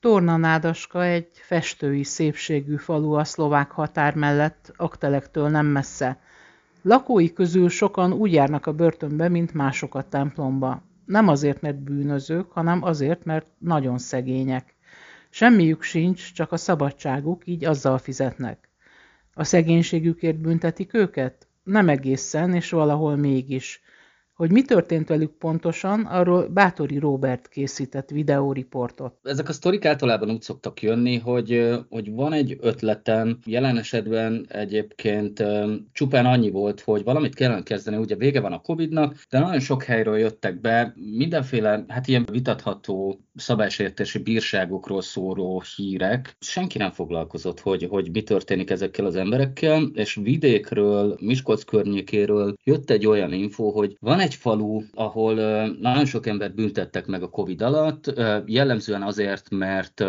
Tornanádaska egy festői szépségű falu a szlovák határ mellett, Aktelektől nem messze. Lakói közül sokan úgy járnak a börtönbe, mint mások a templomba. Nem azért, mert bűnözők, hanem azért, mert nagyon szegények. Semmiük sincs, csak a szabadságuk, így azzal fizetnek. A szegénységükért büntetik őket? Nem egészen, és valahol mégis. Hogy mi történt velük pontosan, arról Bátori Robert készített videóriportot. Ezek a sztorik általában úgy szoktak jönni, hogy, hogy van egy ötletem, jelen esetben egyébként csupán annyi volt, hogy valamit kellene kezdeni, ugye vége van a Covid-nak, de nagyon sok helyről jöttek be mindenféle, hát ilyen vitatható szabálysértési bírságokról szóró hírek. Senki nem foglalkozott, hogy, hogy mi történik ezekkel az emberekkel, és vidékről, Miskolc környékéről jött egy olyan info, hogy van egy falu, ahol nagyon sok embert büntettek meg a Covid alatt, jellemzően azért, mert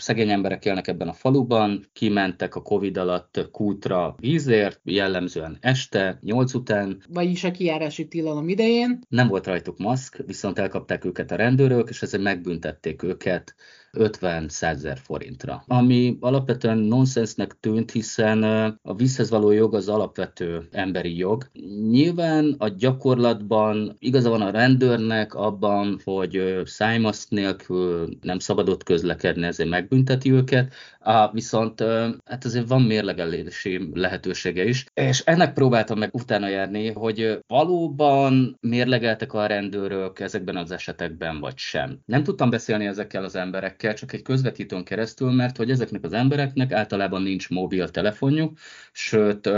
szegény emberek élnek ebben a faluban, kimentek a Covid alatt kútra vízért, jellemzően este, nyolc után. Vagyis a kijárási tilalom idején. Nem volt rajtuk maszk, viszont elkapták őket a rendőrök, és ezért megbüntették őket 50-100 ezer forintra. Ami alapvetően nonsensnek tűnt, hiszen a vízhez való jog az alapvető emberi jog. Nyilván a gyakorlatban igaza van a rendőrnek abban, hogy szájmaszt nélkül nem szabadott közlekedni, ezért megbünteti őket, Á, viszont hát azért van mérlegelési lehetősége is, és ennek próbáltam meg utána járni, hogy valóban mérlegeltek a rendőrök ezekben az esetekben, vagy sem. Nem tudtam beszélni ezekkel az emberekkel, csak egy közvetítőn keresztül, mert hogy ezeknek az embereknek általában nincs mobiltelefonjuk, sőt,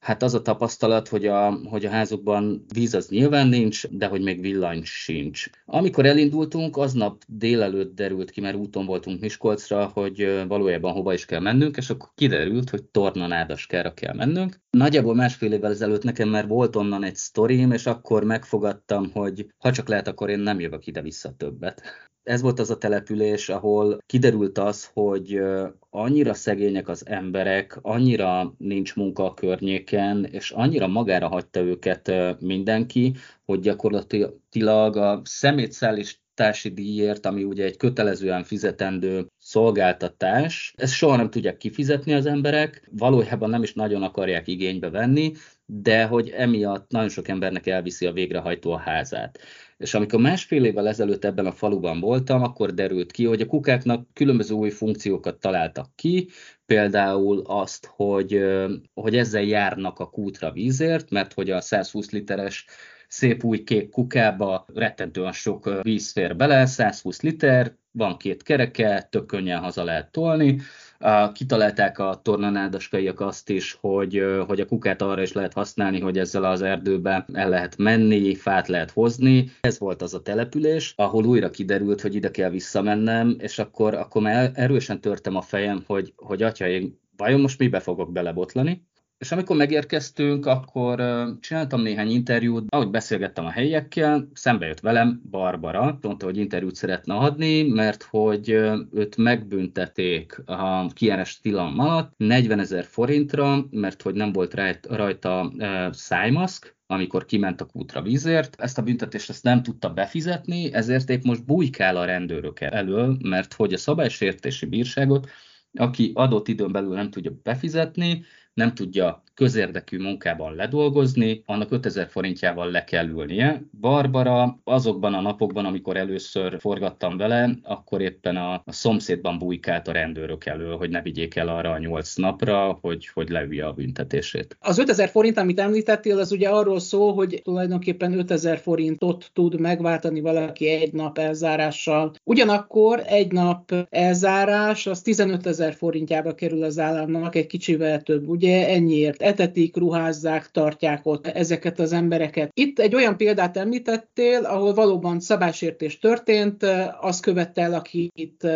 hát az a tapasztalat, hogy a, hogy a házukban víz az nyilván nincs, de hogy még villany sincs. Amikor elindultunk, aznap délelőtt derült ki, mert úton voltunk Miskolcra, hogy valójában hova is kell mennünk, és akkor kiderült, hogy Tornanádaskára kell mennünk. Nagyjából másfél évvel ezelőtt nekem már volt onnan egy sztorim, és akkor megfogadtam, hogy ha csak lehet, akkor én nem jövök ide-vissza többet. Ez volt az a település, ahol kiderült az, hogy annyira szegények az emberek, annyira nincs munka a környéken, és annyira magára hagyta őket mindenki, hogy gyakorlatilag a szemétszállís társi díjért, ami ugye egy kötelezően fizetendő szolgáltatás. Ezt soha nem tudják kifizetni az emberek, valójában nem is nagyon akarják igénybe venni, de hogy emiatt nagyon sok embernek elviszi a végrehajtó a házát. És amikor másfél évvel ezelőtt ebben a faluban voltam, akkor derült ki, hogy a kukáknak különböző új funkciókat találtak ki, például azt, hogy, hogy ezzel járnak a kútra vízért, mert hogy a 120 literes szép új kék kukába rettentően sok víz fér bele, 120 liter, van két kereke, tök könnyen haza lehet tolni. Kitalálták a tornanádaskaiak azt is, hogy, hogy a kukát arra is lehet használni, hogy ezzel az erdőbe el lehet menni, fát lehet hozni. Ez volt az a település, ahol újra kiderült, hogy ide kell visszamennem, és akkor, akkor már erősen törtem a fejem, hogy, hogy atya, én vajon most mibe fogok belebotlani? És amikor megérkeztünk, akkor csináltam néhány interjút, ahogy beszélgettem a helyiekkel, szembe jött velem Barbara, mondta, hogy interjút szeretne adni, mert hogy őt megbünteték a kiárás tilalom alatt 40 ezer forintra, mert hogy nem volt rajta, szájmaszk, amikor kiment a kútra vízért. Ezt a büntetést ezt nem tudta befizetni, ezért épp most bujkál a rendőrök elől, mert hogy a szabálysértési bírságot, aki adott időn belül nem tudja befizetni, nem tudja közérdekű munkában ledolgozni, annak 5000 forintjával le kell ülnie. Barbara azokban a napokban, amikor először forgattam vele, akkor éppen a, a szomszédban bujkált a rendőrök elől, hogy ne vigyék el arra a nyolc napra, hogy, hogy leülje a büntetését. Az 5000 forint, amit említettél, az ugye arról szól, hogy tulajdonképpen 5000 forintot tud megváltani valaki egy nap elzárással. Ugyanakkor egy nap elzárás az 15 ezer forintjába kerül az államnak, egy kicsivel több, ugye? Ugye ennyiért etetik, ruházzák, tartják ott ezeket az embereket. Itt egy olyan példát említettél, ahol valóban szabásértés történt, az követte el, akit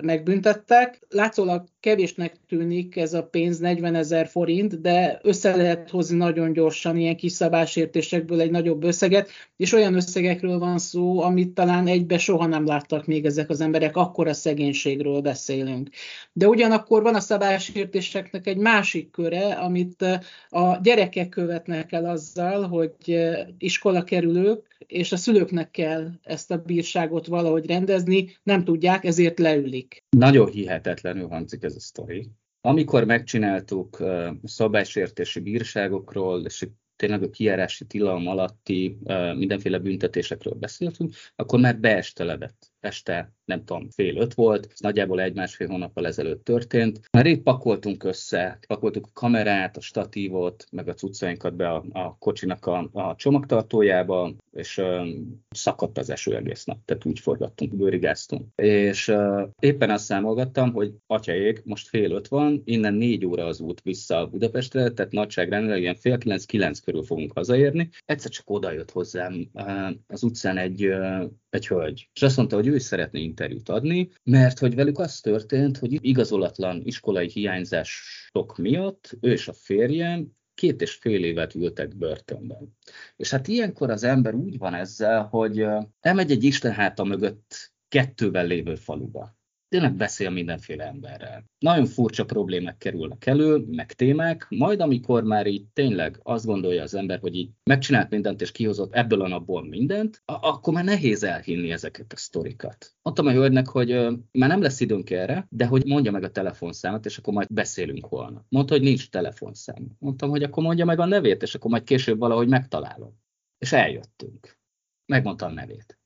megbüntettek. Látszólag kevésnek tűnik ez a pénz, 40 ezer forint, de össze lehet hozni nagyon gyorsan ilyen kis szabásértésekből egy nagyobb összeget, és olyan összegekről van szó, amit talán egybe soha nem láttak még ezek az emberek, akkor a szegénységről beszélünk. De ugyanakkor van a szabásértéseknek egy másik köre, amit a gyerekek követnek el azzal, hogy iskola kerülők, és a szülőknek kell ezt a bírságot valahogy rendezni, nem tudják, ezért leülik. Nagyon hihetetlenül hangzik ez a sztori. Amikor megcsináltuk szabálysértési bírságokról, és tényleg a kiárási tilalom alatti mindenféle büntetésekről beszéltünk, akkor már beesteledett este, nem tudom, fél öt volt, ez nagyjából egy-másfél hónappal ezelőtt történt. Már itt pakoltunk össze, pakoltuk a kamerát, a statívot, meg a cuccainkat be a, a kocsinak a, a csomagtartójába, és uh, szakadt az eső egész nap, tehát úgy forgattunk, bőrigáztunk. És uh, éppen azt számolgattam, hogy atyaég, most fél öt van, innen négy óra az út vissza Budapestre, tehát nagyságrendileg ilyen fél kilenc, kilenc körül fogunk hazaérni. Egyszer csak oda jött hozzám uh, az utcán egy, uh, egy hölgy, és azt mondta, hogy ő is szeretne interjút adni, mert hogy velük az történt, hogy igazolatlan iskolai hiányzások miatt ő és a férjem két és fél évet ültek börtönben. És hát ilyenkor az ember úgy van ezzel, hogy elmegy egy Isten háta mögött kettővel lévő faluba tényleg beszél mindenféle emberrel. Nagyon furcsa problémák kerülnek elő, meg témák, majd amikor már így tényleg azt gondolja az ember, hogy így megcsinált mindent és kihozott ebből a napból mindent, akkor már nehéz elhinni ezeket a sztorikat. Mondtam a hölgynek, hogy már nem lesz időnk erre, de hogy mondja meg a telefonszámot, és akkor majd beszélünk holnap. Mondta, hogy nincs telefonszám. Mondtam, hogy akkor mondja meg a nevét, és akkor majd később valahogy megtalálom. És eljöttünk. Megmondta a nevét.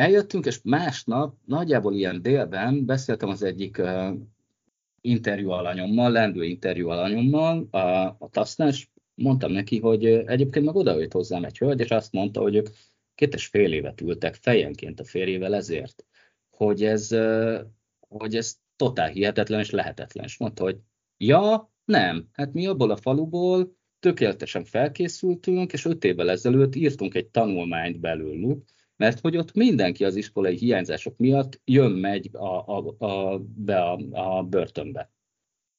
Eljöttünk, és másnap, nagyjából ilyen délben beszéltem az egyik uh, interjú alanyommal, lendő interjú alanyommal, a, a tasznál, és mondtam neki, hogy egyébként meg odajött hozzám egy hölgy, és azt mondta, hogy ők két és fél évet ültek fejenként a férjével ezért, hogy ez, hogy ez totál hihetetlen és lehetetlen. És mondta, hogy ja, nem, hát mi abból a faluból tökéletesen felkészültünk, és öt évvel ezelőtt írtunk egy tanulmányt belőlük, mert hogy ott mindenki az iskolai hiányzások miatt jön-megy a, a, a, be a, a börtönbe.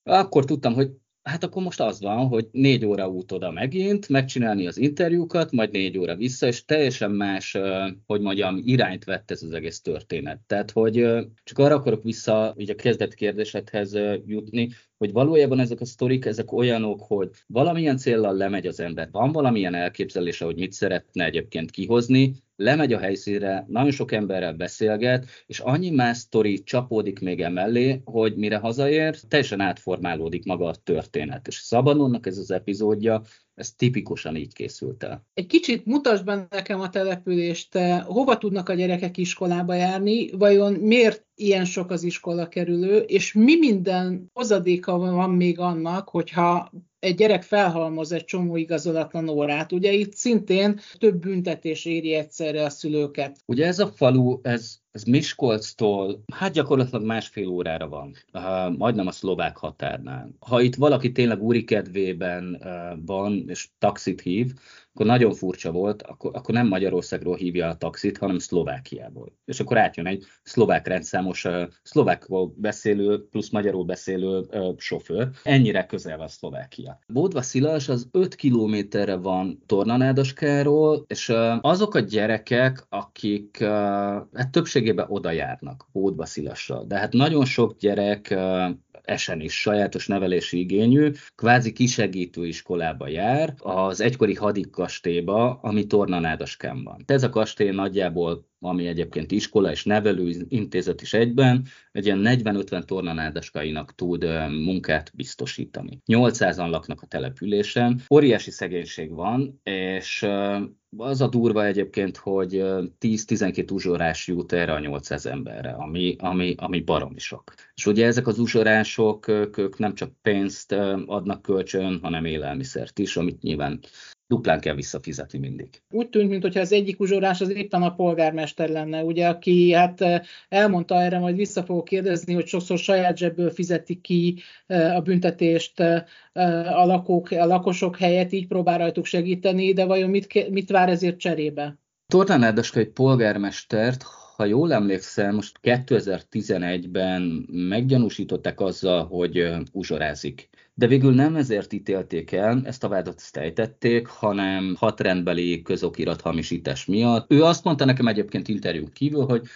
Akkor tudtam, hogy hát akkor most az van, hogy négy óra út oda megint, megcsinálni az interjúkat, majd négy óra vissza, és teljesen más, hogy mondjam, irányt vett ez az egész történet. Tehát, hogy csak arra akarok vissza így a kezdet kérdésedhez jutni, hogy valójában ezek a sztorik, ezek olyanok, hogy valamilyen céllal lemegy az ember, van valamilyen elképzelése, hogy mit szeretne egyébként kihozni, lemegy a helyszínre, nagyon sok emberrel beszélget, és annyi más sztori csapódik még emellé, hogy mire hazaér, teljesen átformálódik maga a történet. És Szabadonnak ez az epizódja, ez tipikusan így készült el. Egy kicsit mutasd be nekem a települést, hova tudnak a gyerekek iskolába járni, vajon miért ilyen sok az iskola kerülő, és mi minden hozadéka van még annak, hogyha egy gyerek felhalmoz egy csomó igazolatlan órát. Ugye itt szintén több büntetés éri egyszerre a szülőket. Ugye ez a falu, ez, ez Miskolctól, hát gyakorlatilag másfél órára van, uh, majdnem a szlovák határnál. Ha itt valaki tényleg úri kedvében uh, van, és taxit hív, akkor nagyon furcsa volt, akkor, akkor nem Magyarországról hívja a taxit, hanem Szlovákiából. És akkor átjön egy szlovák rendszámos, uh, szlovákról beszélő plusz magyarul beszélő uh, sofőr. Ennyire közel van Szlovákia. Bódva Szilas az 5 kilométerre van Tornanádaskáról, és azok a gyerekek, akik uh, hát többségében oda járnak Bódva Szilasra. De hát nagyon sok gyerek esen is sajátos nevelési igényű, kvázi kisegítő iskolába jár, az egykori hadikkastélyba, ami Tornanádaskán van. Ez a kastély nagyjából ami egyébként iskola és nevelő intézet is egyben, egy ilyen 40-50 tornanádaskainak tud munkát biztosítani. 800-an laknak a településen, óriási szegénység van, és az a durva egyébként, hogy 10-12 uzsorás jut erre a 800 emberre, ami, ami, ami baromi sok. És ugye ezek az uzsorások, ők nem csak pénzt adnak kölcsön, hanem élelmiszert is, amit nyilván duplán kell visszafizetni mindig. Úgy tűnt, mintha az egyik uzsorás az éppen a polgármester lenne, ugye, aki hát elmondta erre, majd vissza fogok kérdezni, hogy sokszor saját zsebből fizetik ki a büntetést a, lakók, a lakosok helyett, így próbál rajtuk segíteni, de vajon mit, mit vár ezért cserébe? Tornán egy polgármestert, ha jól emlékszem, most 2011-ben meggyanúsították azzal, hogy uzsorázik. De végül nem ezért ítélték el, ezt a vádat ezt ejtették, hanem hat rendbeli közokirat hamisítás miatt. Ő azt mondta nekem egyébként interjú kívül, hogy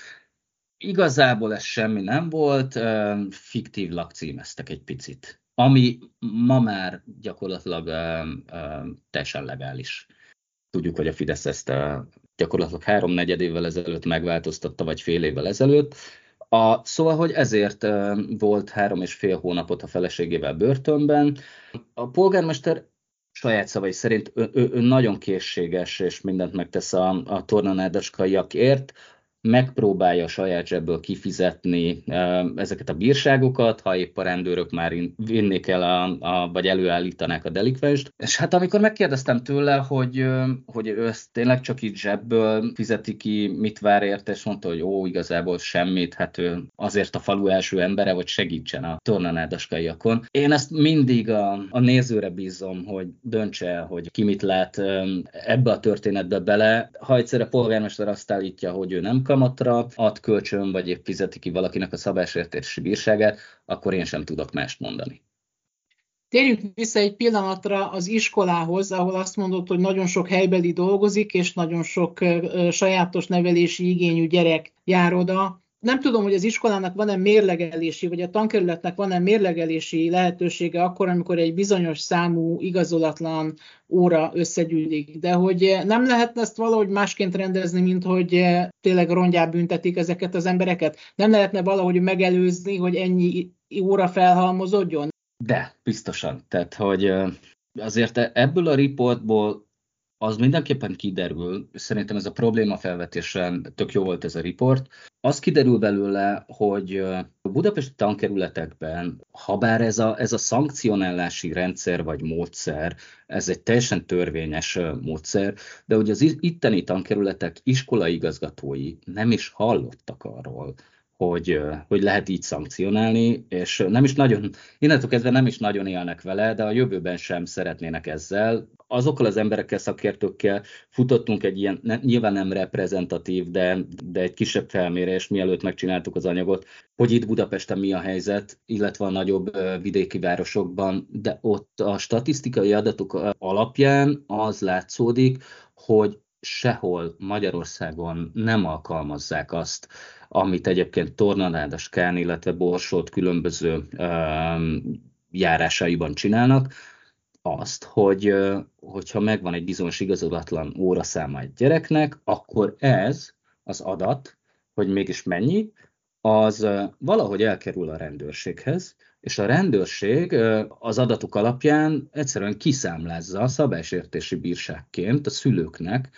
igazából ez semmi nem volt, fiktív lakcímeztek egy picit, ami ma már gyakorlatilag teljesen legális. Tudjuk, hogy a Fidesz ezt gyakorlatilag három-negyed évvel ezelőtt megváltoztatta, vagy fél évvel ezelőtt. A, szóval, hogy ezért volt három és fél hónapot a feleségével börtönben. A polgármester saját szavai szerint ő, ő, ő nagyon készséges, és mindent megtesz a, a tornanádaskaiakért megpróbálja saját zsebből kifizetni ezeket a bírságokat, ha épp a rendőrök már vinnék el, a, a, vagy előállítanák a delikvenst. És hát amikor megkérdeztem tőle, hogy, hogy ő ezt tényleg csak így zsebből fizeti ki, mit vár érte, és mondta, hogy ó, igazából semmit, hát ő azért a falu első embere, hogy segítsen a tornanádaskaiakon. Én ezt mindig a, a nézőre bízom, hogy döntse el, hogy ki mit lát ebbe a történetbe bele. Ha egyszer a polgármester azt állítja, hogy ő nem kap, kamatra ad kölcsön, vagy épp fizeti ki valakinek a szabásértési bírságát, akkor én sem tudok mást mondani. Térjünk vissza egy pillanatra az iskolához, ahol azt mondott, hogy nagyon sok helybeli dolgozik, és nagyon sok sajátos nevelési igényű gyerek jár oda nem tudom, hogy az iskolának van-e mérlegelési, vagy a tankerületnek van-e mérlegelési lehetősége akkor, amikor egy bizonyos számú igazolatlan óra összegyűlik. De hogy nem lehetne ezt valahogy másként rendezni, mint hogy tényleg rongyá büntetik ezeket az embereket? Nem lehetne valahogy megelőzni, hogy ennyi óra felhalmozódjon? De, biztosan. Tehát, hogy azért ebből a riportból az mindenképpen kiderül, szerintem ez a probléma felvetésen tök jó volt ez a riport, az kiderül belőle, hogy a budapesti tankerületekben, ha bár ez a, ez a szankcionálási rendszer vagy módszer, ez egy teljesen törvényes módszer, de hogy az itteni tankerületek iskolai igazgatói nem is hallottak arról, hogy, hogy lehet így szankcionálni, és nem is nagyon, innentől kezdve nem is nagyon élnek vele, de a jövőben sem szeretnének ezzel. Azokkal az emberekkel, szakértőkkel futottunk egy ilyen, ne, nyilván nem reprezentatív, de, de egy kisebb felmérés, mielőtt megcsináltuk az anyagot, hogy itt Budapesten mi a helyzet, illetve a nagyobb vidéki városokban, de ott a statisztikai adatok alapján az látszódik, hogy sehol Magyarországon nem alkalmazzák azt, amit egyébként Tornaládaskán, illetve Borsolt különböző járásaiban csinálnak, azt, hogy hogyha megvan egy bizonyos igazolatlan óraszáma egy gyereknek, akkor ez az adat, hogy mégis mennyi, az valahogy elkerül a rendőrséghez, és a rendőrség az adatok alapján egyszerűen kiszámlázza a szabásértési bírságként a szülőknek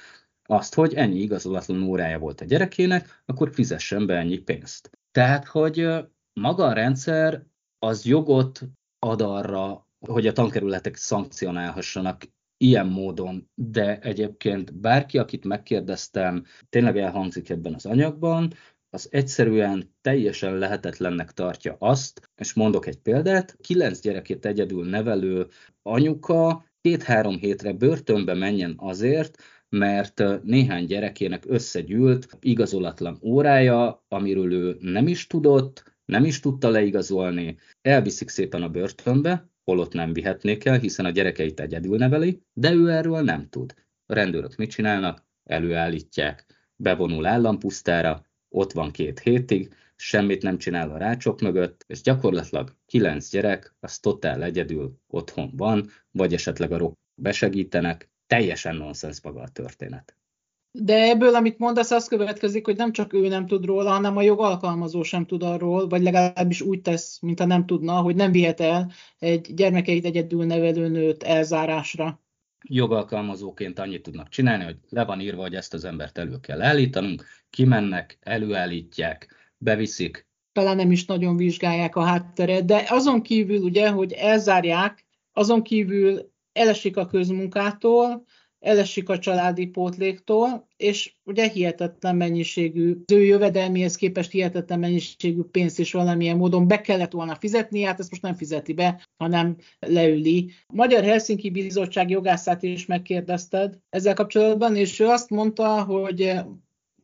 azt, hogy ennyi igazolatlan órája volt a gyerekének, akkor fizessen be ennyi pénzt. Tehát, hogy maga a rendszer az jogot ad arra, hogy a tankerületek szankcionálhassanak ilyen módon, de egyébként bárki, akit megkérdeztem, tényleg elhangzik ebben az anyagban, az egyszerűen teljesen lehetetlennek tartja azt, és mondok egy példát, kilenc gyerekét egyedül nevelő anyuka két-három hétre börtönbe menjen azért, mert néhány gyerekének összegyűlt igazolatlan órája, amiről ő nem is tudott, nem is tudta leigazolni, elviszik szépen a börtönbe, holott nem vihetnék el, hiszen a gyerekeit egyedül neveli, de ő erről nem tud. A rendőrök mit csinálnak? Előállítják, bevonul állampusztára, ott van két hétig, semmit nem csinál a rácsok mögött, és gyakorlatilag kilenc gyerek, az totál egyedül otthon van, vagy esetleg a rok besegítenek, teljesen nonsens maga a történet. De ebből, amit mondasz, az következik, hogy nem csak ő nem tud róla, hanem a jogalkalmazó sem tud arról, vagy legalábbis úgy tesz, mintha nem tudna, hogy nem vihet el egy gyermekeit egyedül nevelő nőt elzárásra. Jogalkalmazóként annyit tudnak csinálni, hogy le van írva, hogy ezt az embert elő kell állítanunk, kimennek, előállítják, beviszik. Talán nem is nagyon vizsgálják a hátteret, de azon kívül ugye, hogy elzárják, azon kívül elesik a közmunkától, elesik a családi pótléktól, és ugye hihetetlen mennyiségű, az ő jövedelmihez képest hihetetlen mennyiségű pénzt is valamilyen módon be kellett volna fizetni, hát ezt most nem fizeti be, hanem leüli. A Magyar Helsinki Bizottság jogászát is megkérdezted ezzel kapcsolatban, és ő azt mondta, hogy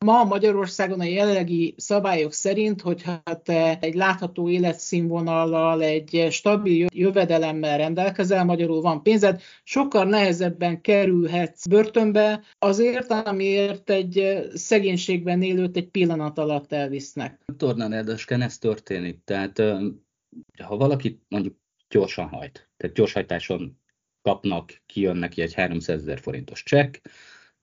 Ma Magyarországon a jelenlegi szabályok szerint, hogyha te egy látható életszínvonallal, egy stabil jövedelemmel rendelkezel, magyarul van pénzed, sokkal nehezebben kerülhetsz börtönbe azért, amiért egy szegénységben élőt egy pillanat alatt elvisznek. Tornán Erdősken ez történik. Tehát ha valaki mondjuk gyorsan hajt, tehát gyorshajtáson kapnak, kijön neki egy 300 ezer forintos csekk,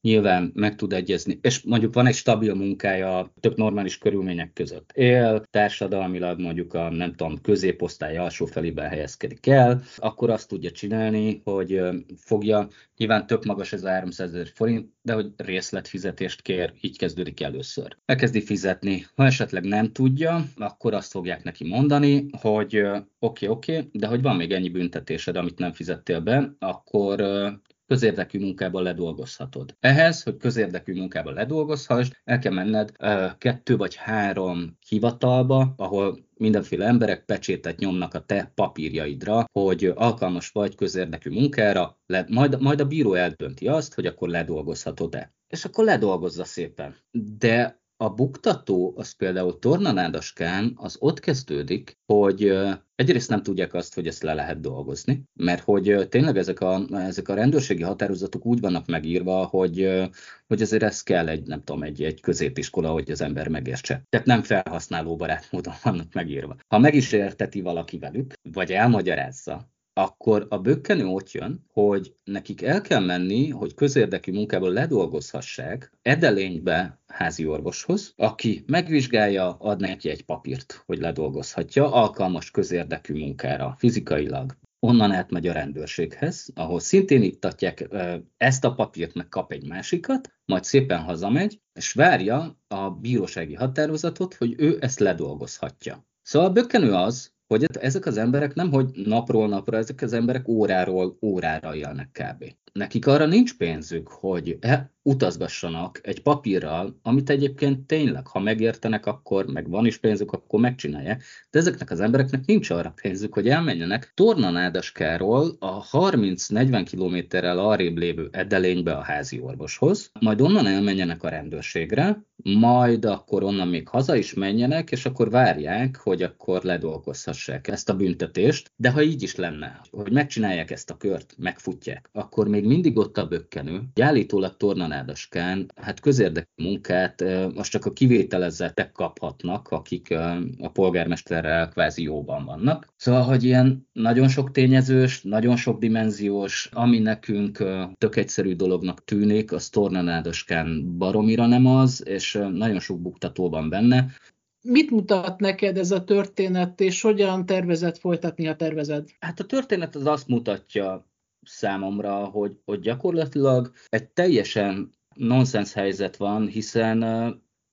nyilván meg tud egyezni, és mondjuk van egy stabil munkája, tök normális körülmények között. Él, társadalmilag mondjuk a nem tudom, középosztály alsó felében helyezkedik el, akkor azt tudja csinálni, hogy fogja, nyilván tök magas ez a 300 ezer forint, de hogy részletfizetést kér, így kezdődik először. Elkezdi fizetni, ha esetleg nem tudja, akkor azt fogják neki mondani, hogy oké, okay, oké, okay, de hogy van még ennyi büntetésed, amit nem fizettél be, akkor közérdekű munkában ledolgozhatod. Ehhez, hogy közérdekű munkában ledolgozhass, el kell menned kettő vagy három hivatalba, ahol mindenféle emberek pecsétet nyomnak a te papírjaidra, hogy alkalmas vagy közérdekű munkára, le, majd, majd a bíró eldönti azt, hogy akkor ledolgozhatod-e. És akkor ledolgozza szépen. De a buktató, az például tornanádaskán, az ott kezdődik, hogy egyrészt nem tudják azt, hogy ezt le lehet dolgozni, mert hogy tényleg ezek a, ezek a rendőrségi határozatok úgy vannak megírva, hogy, hogy azért ez kell egy, nem tudom, egy, egy középiskola, hogy az ember megértse. Tehát nem felhasználó barát módon vannak megírva. Ha meg is érteti valaki velük, vagy elmagyarázza, akkor a bökkenő ott jön, hogy nekik el kell menni, hogy közérdekű munkából ledolgozhassák Edelénybe házi orvoshoz, aki megvizsgálja, ad neki egy papírt, hogy ledolgozhatja, alkalmas közérdekű munkára fizikailag. Onnan átmegy a rendőrséghez, ahol szintén ittatják ezt a papírt, meg kap egy másikat, majd szépen hazamegy, és várja a bírósági határozatot, hogy ő ezt ledolgozhatja. Szóval a bökkenő az, hogy ezek az emberek nem, hogy napról napra, ezek az emberek óráról órára élnek kb. Nekik arra nincs pénzük, hogy utazgassanak egy papírral, amit egyébként tényleg, ha megértenek, akkor meg van is pénzük, akkor megcsinálják, de ezeknek az embereknek nincs arra pénzük, hogy elmenjenek Tornanádaskáról a 30-40 kilométerrel arrébb lévő Edelénybe a házi orvoshoz, majd onnan elmenjenek a rendőrségre, majd akkor onnan még haza is menjenek, és akkor várják, hogy akkor ledolgozhassák ezt a büntetést, de ha így is lenne, hogy megcsinálják ezt a kört, megfutják, akkor még mindig ott a bökkenő, hogy állítólag tornanádaskán, hát közérdekű munkát most csak a kivételezettek kaphatnak, akik a polgármesterrel kvázi jóban vannak. Szóval, hogy ilyen nagyon sok tényezős, nagyon sok dimenziós, ami nekünk tök egyszerű dolognak tűnik, az tornanádaskán baromira nem az, és nagyon sok buktató van benne. Mit mutat neked ez a történet, és hogyan tervezett folytatni a tervezed? Hát a történet az azt mutatja számomra, hogy, hogy gyakorlatilag egy teljesen nonsens helyzet van, hiszen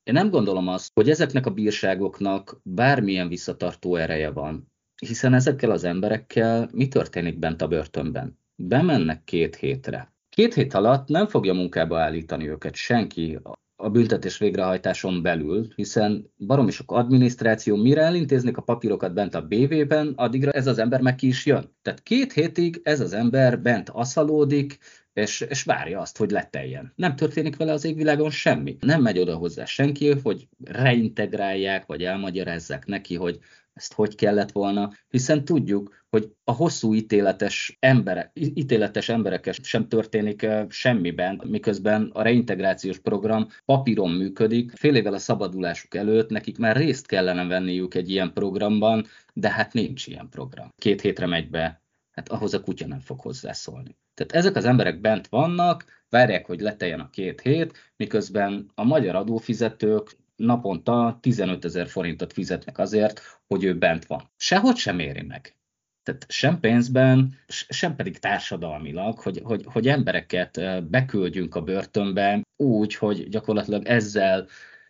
én nem gondolom azt, hogy ezeknek a bírságoknak bármilyen visszatartó ereje van. Hiszen ezekkel az emberekkel mi történik bent a börtönben? Bemennek két hétre. Két hét alatt nem fogja munkába állítani őket senki a büntetés végrehajtáson belül, hiszen baromi sok adminisztráció, mire elintéznék a papírokat bent a BV-ben, addigra ez az ember meg ki is jön. Tehát két hétig ez az ember bent aszalódik, és, és várja azt, hogy leteljen. Nem történik vele az égvilágon semmi. Nem megy oda hozzá senki, hogy reintegrálják, vagy elmagyarázzák neki, hogy ezt hogy kellett volna, hiszen tudjuk, hogy a hosszú ítéletes, emberek, ítéletes emberek sem történik semmiben, miközben a reintegrációs program papíron működik, fél évvel a szabadulásuk előtt nekik már részt kellene venniük egy ilyen programban, de hát nincs ilyen program. Két hétre megy be, hát ahhoz a kutya nem fog hozzászólni. Tehát ezek az emberek bent vannak, várják, hogy leteljen a két hét, miközben a magyar adófizetők naponta 15 ezer forintot fizetnek azért, hogy ő bent van. Sehogy sem éri meg. Tehát sem pénzben, sem pedig társadalmilag, hogy, hogy, hogy embereket beküldjünk a börtönbe úgy, hogy gyakorlatilag ezzel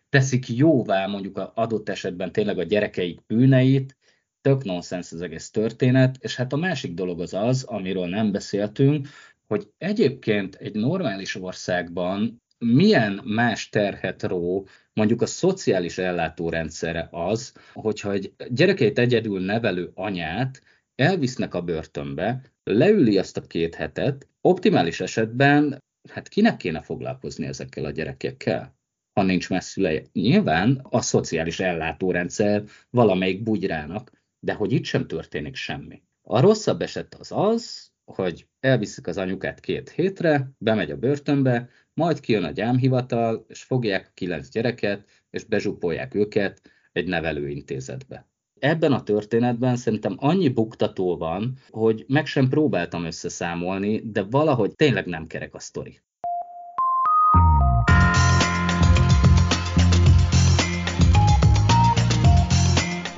teszik jóvá mondjuk a adott esetben tényleg a gyerekeik bűneit, tök nonsens az egész történet, és hát a másik dolog az az, amiről nem beszéltünk, hogy egyébként egy normális országban milyen más terhet ró mondjuk a szociális ellátórendszere az, hogyha egy gyerekeit egyedül nevelő anyát elvisznek a börtönbe, leüli azt a két hetet, optimális esetben, hát kinek kéne foglalkozni ezekkel a gyerekekkel? ha nincs messzüleje. Nyilván a szociális ellátórendszer valamelyik bugyrának, de hogy itt sem történik semmi. A rosszabb eset az az, hogy elviszik az anyukát két hétre, bemegy a börtönbe, majd kijön a gyámhivatal, és fogják a kilenc gyereket, és bezsupolják őket egy nevelőintézetbe. Ebben a történetben szerintem annyi buktató van, hogy meg sem próbáltam összeszámolni, de valahogy tényleg nem kerek a sztori.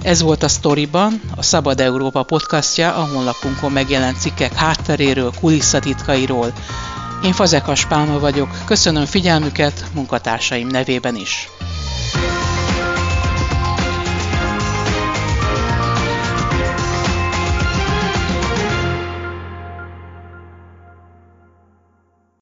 Ez volt a Storyban, a Szabad Európa podcastja, a honlapunkon megjelent cikkek hátteréről, kulisszatitkairól. Én Fazekas Pálma vagyok, köszönöm figyelmüket munkatársaim nevében is.